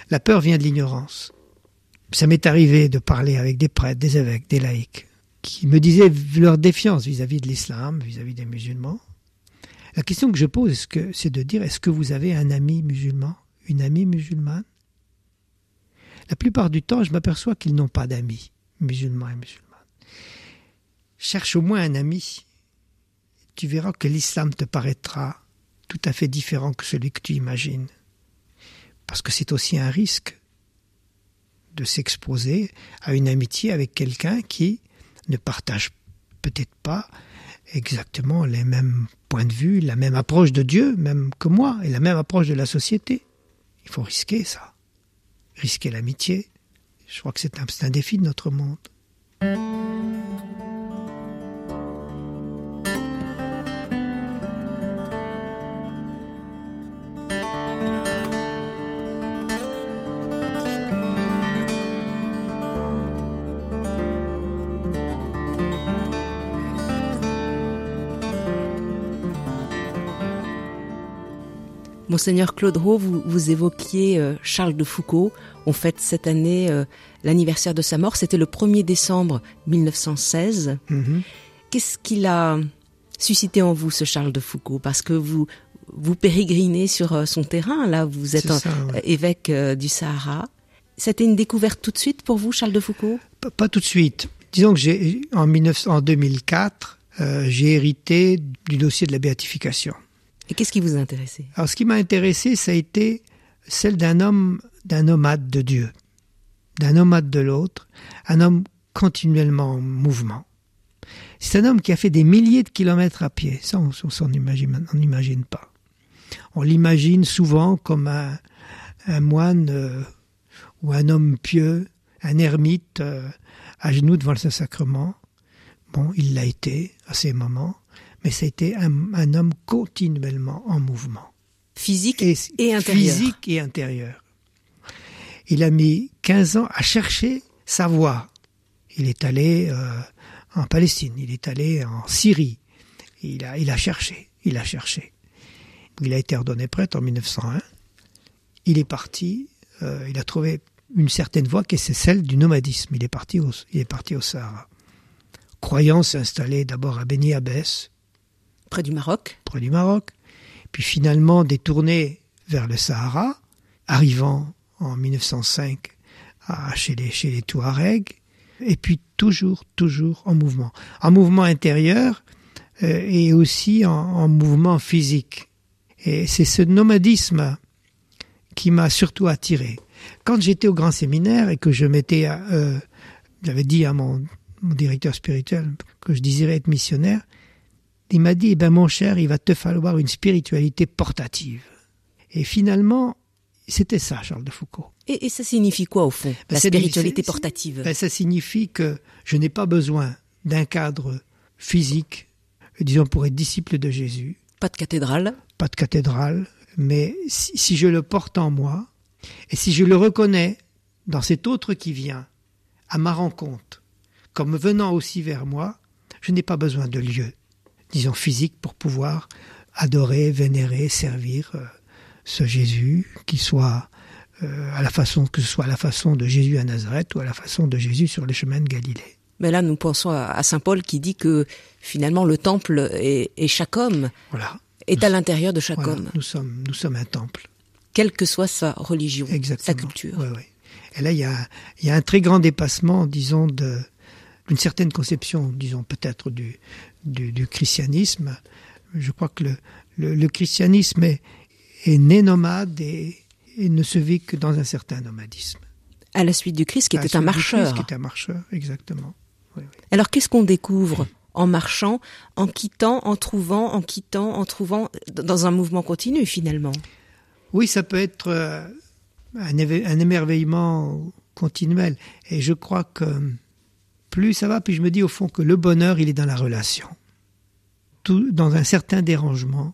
La peur vient de l'ignorance. Ça m'est arrivé de parler avec des prêtres, des évêques, des laïcs, qui me disaient leur défiance vis-à-vis de l'islam, vis-à-vis des musulmans. La question que je pose, c'est de dire, est-ce que vous avez un ami musulman, une amie musulmane? La plupart du temps, je m'aperçois qu'ils n'ont pas d'amis musulmans et musulmanes. Cherche au moins un ami. Tu verras que l'islam te paraîtra tout à fait différent que celui que tu imagines parce que c'est aussi un risque de s'exposer à une amitié avec quelqu'un qui ne partage peut-être pas exactement les mêmes points de vue, la même approche de Dieu, même que moi, et la même approche de la société. Il faut risquer ça, risquer l'amitié. Je crois que c'est un, un défi de notre monde. Monseigneur Claude Rowe, vous, évoquiez euh, Charles de Foucault. On fête cette année euh, l'anniversaire de sa mort. C'était le 1er décembre 1916. Mm-hmm. Qu'est-ce qu'il a suscité en vous, ce Charles de Foucault? Parce que vous, vous pérégrinez sur euh, son terrain. Là, vous êtes évêque du Sahara. C'était une découverte tout de suite pour vous, Charles de Foucault? Pas, tout de suite. Disons que j'ai, en, en 2004, j'ai hérité du dossier de la béatification. Et qu'est-ce qui vous a intéressé? Alors, ce qui m'a intéressé, ça a été celle d'un homme, d'un nomade de Dieu, d'un nomade de l'autre, un homme continuellement en mouvement. C'est un homme qui a fait des milliers de kilomètres à pied. Ça, on s'en imagine, pas. On l'imagine souvent comme un, moine euh, ou un homme pieux, un ermite euh, à genoux devant le Saint-Sacrement. Bon, il l'a été à ces moments, mais a été un, homme continuellement en mouvement. Physique et, et intérieur. Physique et intérieur. Il a mis 15 ans à chercher sa voie. Il est allé euh, en Palestine, il est allé en Syrie. Il a, il a cherché, il a cherché. Il a été ordonné prêtre en 1901. Il est parti, euh, il a trouvé une certaine voie qui c'est celle du nomadisme. Il est parti au, il est parti au Sahara. Croyant s'installer d'abord à Beni Abbès. Près du Maroc. Puis finalement détourné vers le Sahara, arrivant en 1905 à, chez, les, Touaregs, et puis toujours, toujours en mouvement. En mouvement intérieur euh, et aussi en, mouvement physique. Et c'est ce nomadisme qui m'a surtout attiré. Quand j'étais au grand séminaire et que je m'étais, euh, j'avais dit à mon, directeur spirituel que je désirais être missionnaire, il m'a dit, eh ben mon cher, il va te falloir une spiritualité portative. Et finalement, c'était ça, Charles de Foucault. Et, ça signifie quoi, au fond, ben, la spiritualité portative? ben, Ça signifie que je n'ai pas besoin d'un cadre physique, disons pour être disciple de Jésus. Pas de cathédrale? Pas de cathédrale, mais si, je le porte en moi, et si je le reconnais dans cet autre qui vient à ma rencontre, comme venant aussi vers moi, je n'ai pas besoin de lieu, disons physique, pour pouvoir adorer, vénérer, servir euh, ce Jésus, qui soit euh, à la façon que ce soit à la façon de Jésus à Nazareth ou à la façon de Jésus sur les chemins de Galilée. Mais là, nous pensons à, saint Paul qui dit que finalement le temple est, chaque homme. Voilà. Est à l'intérieur de chaque homme. Nous sommes, nous sommes un temple. Quelle que soit sa religion, sa culture. Oui, oui. Et là, il y a, il y a un très grand dépassement, disons, d'une certaine conception, disons peut-être du, du, christianisme. Je crois que le, le, le christianisme est, est né nomade et, ne se vit que dans un certain nomadisme. À la suite du Christ, qui était un marcheur. Christ, qui était un marcheur, exactement. Alors qu'est-ce qu'on découvre en marchant, en quittant, en trouvant, en quittant, en trouvant, dans un mouvement continu finalement? Oui, ça peut être euh, un, un émerveillement continuel. Et je crois que plus ça va, puis je me dis au fond que le bonheur, il est dans la relation. Dans un certain dérangement,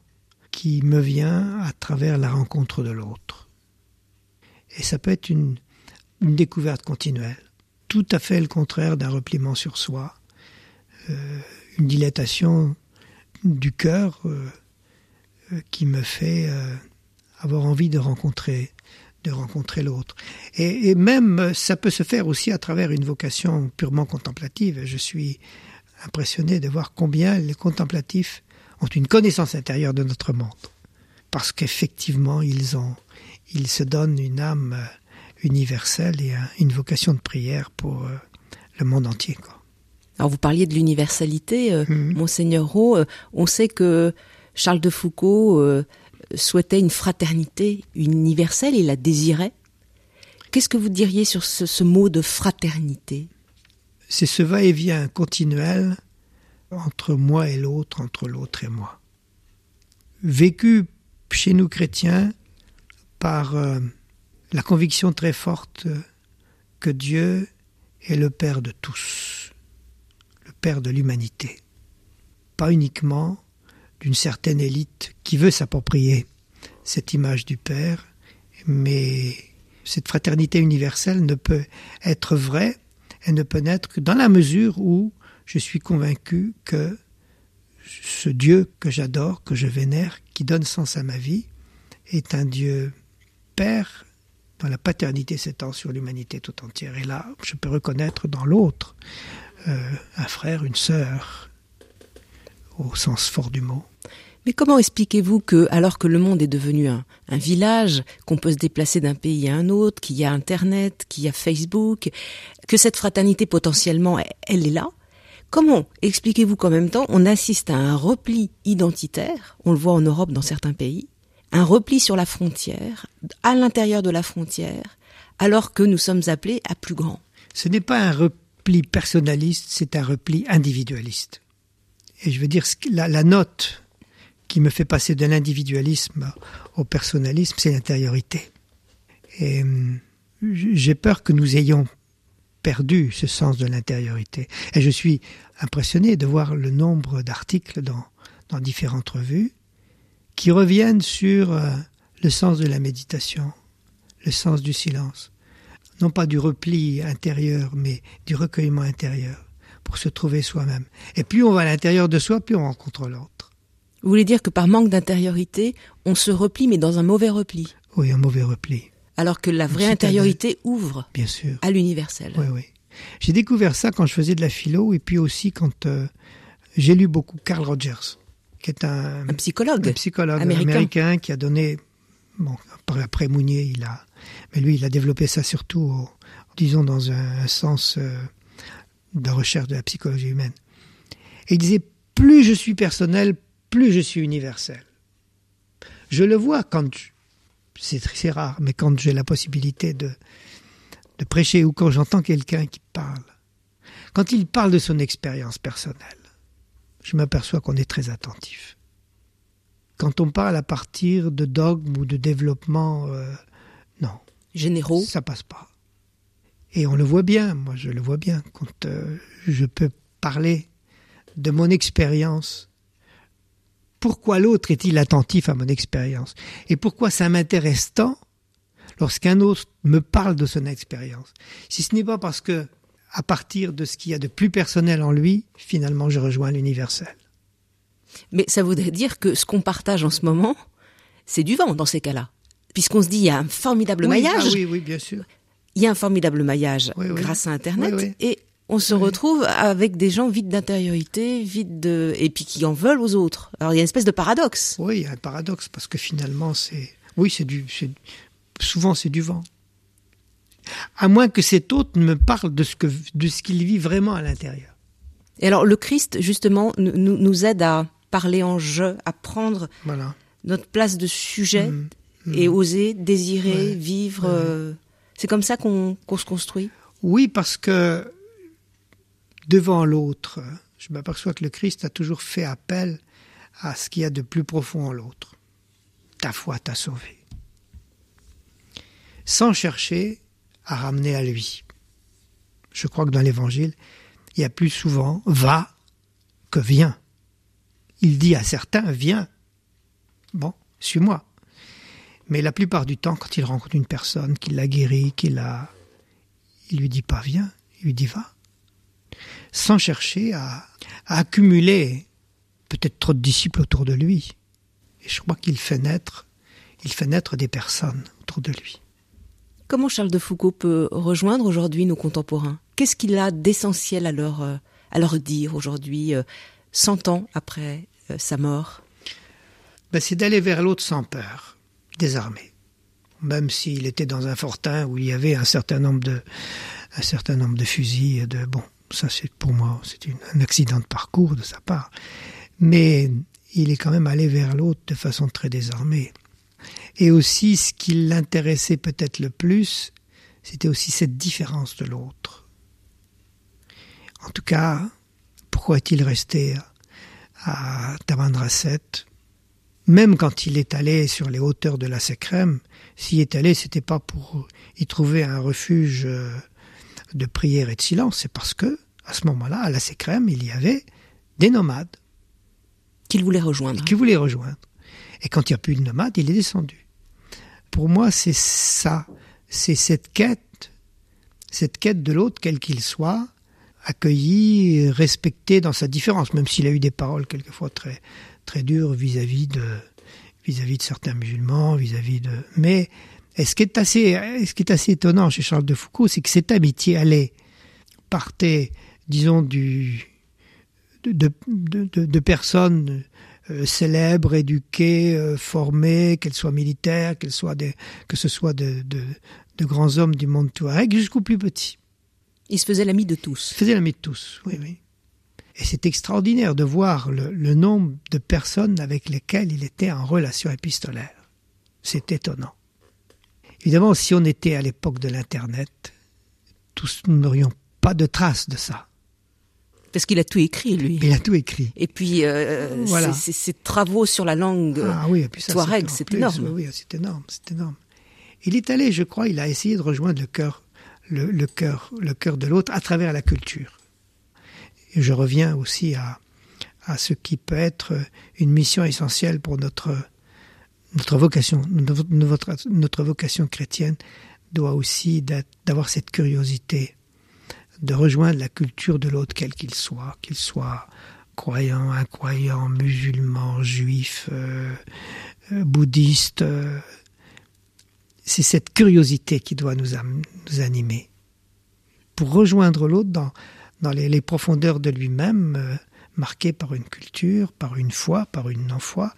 qui me vient à travers la rencontre de l'autre. Et ça peut être une, découverte continuelle, tout à fait le contraire d'un repliement sur soi, euh, une dilatation du cœur euh, euh, qui me fait avoir envie de rencontrer de rencontrer l'autre. Et, et, même ça peut se faire aussi à travers une vocation purement contemplative. Je suis impressionné de voir combien les contemplatifs ont une connaissance intérieure de notre monde. Parce qu'effectivement, ils ont, ils se donnent une âme euh, universelle et une vocation de prière pour euh, le monde entier. Alors vous parliez de l'universalité, euh, mhm. monseigneur Rowe. on sait que Charles de Foucault souhaitait une fraternité universelle, il la désirait. Qu'est-ce que vous diriez sur ce, ce mot de fraternité? C'est ce va-et-vient continuel entre moi et l'autre, entre l'autre et moi. Vécu chez nous chrétiens par euh, la conviction très forte que Dieu est le Père de tous, le Père de l'humanité, pas uniquement d'une certaine élite qui veut s'approprier cette image du Père, mais cette fraternité universelle ne peut être vraie, elle ne peut naître que dans la mesure où je suis convaincu que ce Dieu que j'adore, que je vénère, qui donne sens à ma vie, est un Dieu Père dont la paternité s'étend sur l'humanité tout entière. Et là, je peux reconnaître dans l'autre euh, un frère, une sœur, au sens fort du mot. Mais comment expliquez-vous que, alors que le monde est devenu un, un village, qu'on peut se déplacer d'un pays à un autre, qu'il y a Internet, qu'il y a Facebook, que cette fraternité potentiellement, elle est là, Comment expliquez-vous qu'en même temps, on assiste à un repli identitaire, on le voit en Europe dans certains pays, un repli sur la frontière, à l'intérieur de la frontière, alors que nous sommes appelés à plus grand? Ce n'est pas un repli personnaliste, c'est un repli individualiste. Et je veux dire, la, note qui me fait passer de l'individualisme au personnalisme, c'est l'intériorité. Et hum, j'ai peur que nous ayons perdu ce sens de l'intériorité. Et je suis impressionné de voir le nombre d'articles dans, dans différentes revues qui reviennent sur euh, le sens de la méditation, le sens du silence. Non pas du repli intérieur, mais du recueillement intérieur pour se trouver soi-même. Et plus on va à l'intérieur de soi, plus on rencontre l'autre. Vous voulez dire que par manque d'intériorité, on se replie, mais dans un mauvais repli Oui, un mauvais repli. Alors que la vraie intériorité ouvre Bien sûr. à l'universel. Oui, oui. J'ai découvert ça quand je faisais de la philo et puis aussi quand euh, j'ai lu beaucoup Carl Rogers, qui est un, un psychologue, un psychologue américain. qui a donné, bon, après, après, Mounier, il a, mais lui, il a développé ça surtout, disons, dans un, sens euh, de recherche de la psychologie humaine. Et il disait, plus je suis personnel, plus je suis universel. Je le vois quand c'est rare, mais quand j'ai la possibilité de, de prêcher ou quand j'entends quelqu'un qui parle, quand il parle de son expérience personnelle, je m'aperçois qu'on est très attentif. Quand on parle à partir de dogmes ou de développement, euh, non. Généraux Ça passe pas. Et on le voit bien, moi je le vois bien, quand euh, je peux parler de mon expérience pourquoi l'autre est-il attentif à mon expérience? Et pourquoi ça m'intéresse tant lorsqu'un autre me parle de son expérience? Si ce n'est pas parce que, à partir de ce qu'il y a de plus personnel en lui, finalement je rejoins l'universel. Mais ça voudrait dire que ce qu'on partage en ce moment, c'est du vent dans ces cas-là. Puisqu'on se dit, il y a un formidable maillage. Ah oui, oui, bien sûr. Il y a un formidable maillage grâce à Internet. Et on se retrouve avec des gens vides d'intériorité, vides de, et puis qui en veulent aux autres. Alors il y a une espèce de paradoxe. Oui, il y a un paradoxe parce que finalement c'est, oui, c'est du, souvent c'est du vent. À moins que cet autre me parle de ce que, de ce qu'il vit vraiment à l'intérieur. Et alors le Christ justement nous, nous aide à parler en jeu, à prendre notre place de sujet mmh, mmh. et oser désirer vivre. Euh, c'est comme ça qu'on se construit? Oui, parce que devant l'autre. Je m'aperçois que le Christ a toujours fait appel à ce qu'il y a de plus profond en l'autre. Ta foi t'a sauvé. Sans chercher à ramener à lui. Je crois que dans l'Évangile, il y a plus souvent va que viens. Il dit à certains viens. Bon, suis-moi. Mais la plupart du temps, quand il rencontre une personne, qu'il l'a guéri, qu'il a. Il lui dit pas viens, il lui dit va sans chercher à, accumuler peut-être trop de disciples autour de lui. Et je crois qu'il fait naître, il fait naître des personnes autour de lui. Comment Charles de Foucault peut rejoindre aujourd'hui nos contemporains? Qu'est-ce qu'il a d'essentiel à leur, euh, à leur dire aujourd'hui, euh, cent ans après euh, sa mort? Ben, C'est d'aller vers l'autre sans peur, désarmé. Même s'il était dans un fortin où il y avait un certain nombre de, un certain nombre de fusils et de bon, ça, c'est pour moi, c'est un accident de parcours de sa part. Mais il est quand même allé vers l'autre de façon très désarmée. Et aussi, ce qui l'intéressait peut-être le plus, c'était aussi cette différence de l'autre. En tout cas, pourquoi est-il resté à Tamandraset Même quand il est allé sur les hauteurs de la Sécrème, s'il est allé, c'était pas pour y trouver un refuge euh, de prière et de silence, c'est parce que, à ce moment-là, à la Sécrème, il y avait des nomades. Qu'il voulait rejoindre. Qu'il voulait rejoindre. Et quand il n'y a plus de nomades, il est descendu. Pour moi, c'est ça. C'est cette quête, cette quête de l'autre, quel qu'il soit, accueilli, respecté dans sa différence, même s'il a eu des paroles quelquefois très, très dures vis-à-vis de, vis-à-vis de certains musulmans, vis-à-vis de, mais et ce qui est assez, ce qui est assez étonnant chez Charles de Foucault, c'est que cette amitié allait, partait, disons, du, de, de, de, personnes euh, célèbres, éduquées, euh, formées, qu'elles soient militaires, qu'elles soient des, que ce soit de, de, grands hommes du monde touareg, jusqu'aux plus petits. Il se faisait l'ami de tous. Il se faisait l'ami de tous, oui, oui. Et c'est extraordinaire de voir le, le nombre de personnes avec lesquelles il était en relation épistolaire. C'est étonnant. Évidemment, si on était à l'époque de l'Internet, tous nous n'aurions pas de traces de ça. Parce qu'il a tout écrit, lui. Il a tout écrit. Et puis, euh, voilà. ses, travaux sur la langue ah, oui, et puis ça, c'est énorme. Oui, c'est énorme, c'est énorme. Il est allé, je crois, il a essayé de rejoindre le cœur, le, cœur, le cœur de l'autre à travers la culture. Et je reviens aussi à, à ce qui peut être une mission essentielle pour notre, notre vocation. Notre, notre vocation chrétienne doit aussi d'avoir cette curiosité de rejoindre la culture de l'autre, quel qu'il soit, qu'il soit croyant, incroyant, musulman, juif, euh, euh, bouddhiste. Euh, c'est cette curiosité qui doit nous, nous animer pour rejoindre l'autre dans, dans les, profondeurs de lui-même, marqué par une culture, par une foi, par une non-foi.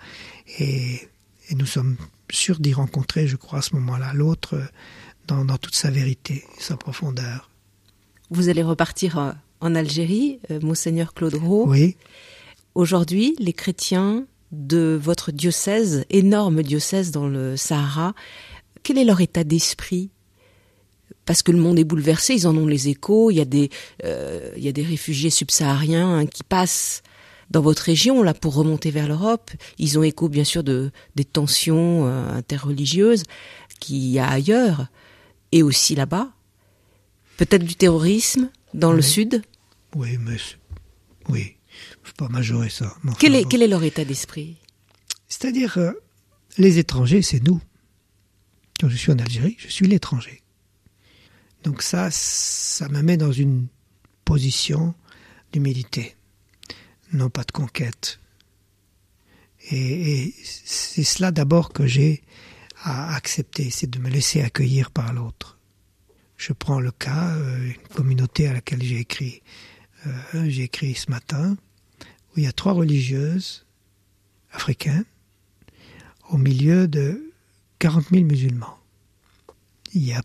Et, nous sommes sûrs d'y rencontrer, je crois, à ce moment-là, l'autre dans, dans toute sa vérité, sa profondeur. Vous allez repartir en Algérie, euh, Monseigneur Claude Roux. Oui. Aujourd'hui, les chrétiens de votre diocèse, énorme diocèse dans le Sahara, quel est leur état d'esprit parce que le monde est bouleversé, ils en ont les échos. Il y a des, euh, il y a des réfugiés subsahariens hein, qui passent dans votre région là pour remonter vers l'Europe. Ils ont écho bien sûr de des tensions euh, interreligieuses qu'il y a ailleurs et aussi là-bas. Peut-être du terrorisme dans le sud? Oui, mais oui, faut pas majorer ça. Quel, est, quel est leur état d'esprit? C'est-à-dire, euh, les étrangers, c'est nous. Quand je suis en Algérie, je suis l'étranger. Donc ça, ça me met dans une position d'humilité, non pas de conquête. Et, c'est cela d'abord que j'ai à accepter, c'est de me laisser accueillir par l'autre. Je prends le cas, euh, une communauté à laquelle j'ai écrit euh, j'ai écrit ce matin, où il y a trois religieuses africaines au milieu de 40 000 musulmans. Il n'y a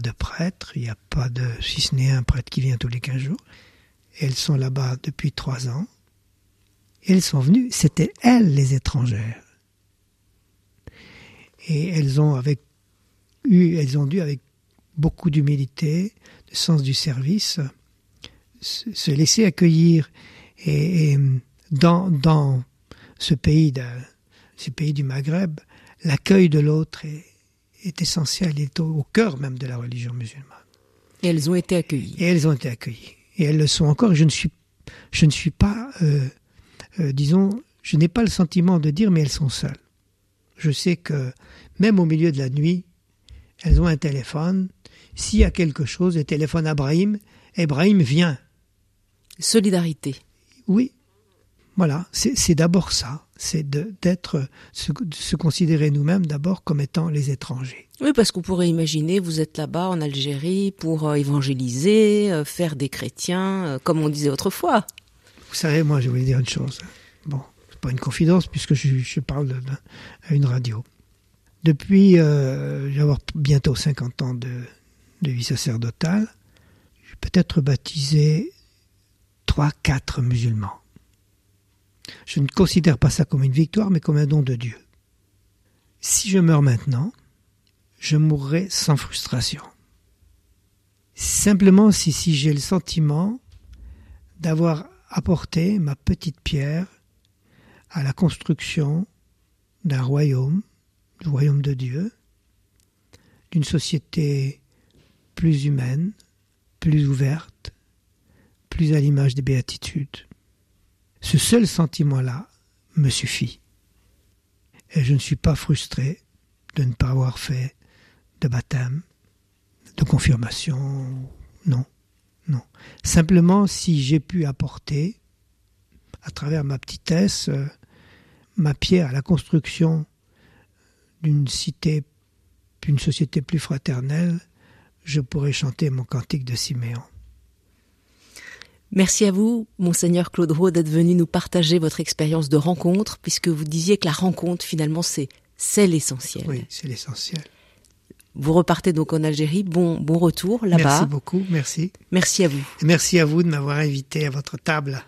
de prêtre, il n'y a pas de, si ce n'est un prêtre qui vient tous les 15 jours. elles sont là-bas depuis trois ans. Elles sont venues, c'était elles les étrangères. Et elles ont avec eu, elles ont dû avec beaucoup d'humilité, de sens du service, se laisser accueillir et, dans, dans ce pays, de, ce pays du Maghreb, l'accueil de l'autre est, est, essentiel, est au, cœur même de la religion musulmane. Et elles ont été accueillies. Et elles ont été accueillies. Et elles le sont encore. Je ne suis, je ne suis pas, euh, euh, disons, je n'ai pas le sentiment de dire, mais elles sont seules. Je sais que même au milieu de la nuit, elles ont un téléphone. S'il y a quelque chose, le téléphone à Brahim, Ibrahim vient. Solidarité. Oui, voilà, c'est d'abord ça, c'est d'être, se, se, considérer nous-mêmes d'abord comme étant les étrangers. Oui, parce qu'on pourrait imaginer, vous êtes là-bas en Algérie pour euh, évangéliser, euh, faire des chrétiens, euh, comme on disait autrefois. Vous savez, moi, je voulais dire une chose. Bon, c'est pas une confidence puisque je, je parle à une radio. Depuis, j'ai bientôt 50 ans de, de vie sacerdotale, j'ai peut-être baptisé trois, quatre musulmans. Je ne considère pas ça comme une victoire, mais comme un don de Dieu. Si je meurs maintenant, je mourrai sans frustration. Simplement si, j'ai le sentiment d'avoir apporté ma petite pierre à la construction d'un royaume, du royaume de Dieu, d'une société plus humaine, plus ouverte, plus à l'image des béatitudes. Ce seul sentiment-là me suffit. Et je ne suis pas frustré de ne pas avoir fait de baptême, de confirmation, non, non. Simplement si j'ai pu apporter, à travers ma petitesse, euh, ma pierre à la construction d'une cité, d'une société plus fraternelle, je pourrais chanter mon cantique de Siméon. Merci à vous, monseigneur Claude Roux, d'être venu nous partager votre expérience de rencontre, puisque vous disiez que la rencontre, finalement, c'est c'est l'essentiel. Oui, c'est l'essentiel. Vous repartez donc en Algérie. Bon, bon retour là-bas. Merci beaucoup, merci. Merci à vous. merci à vous de m'avoir invité à votre table.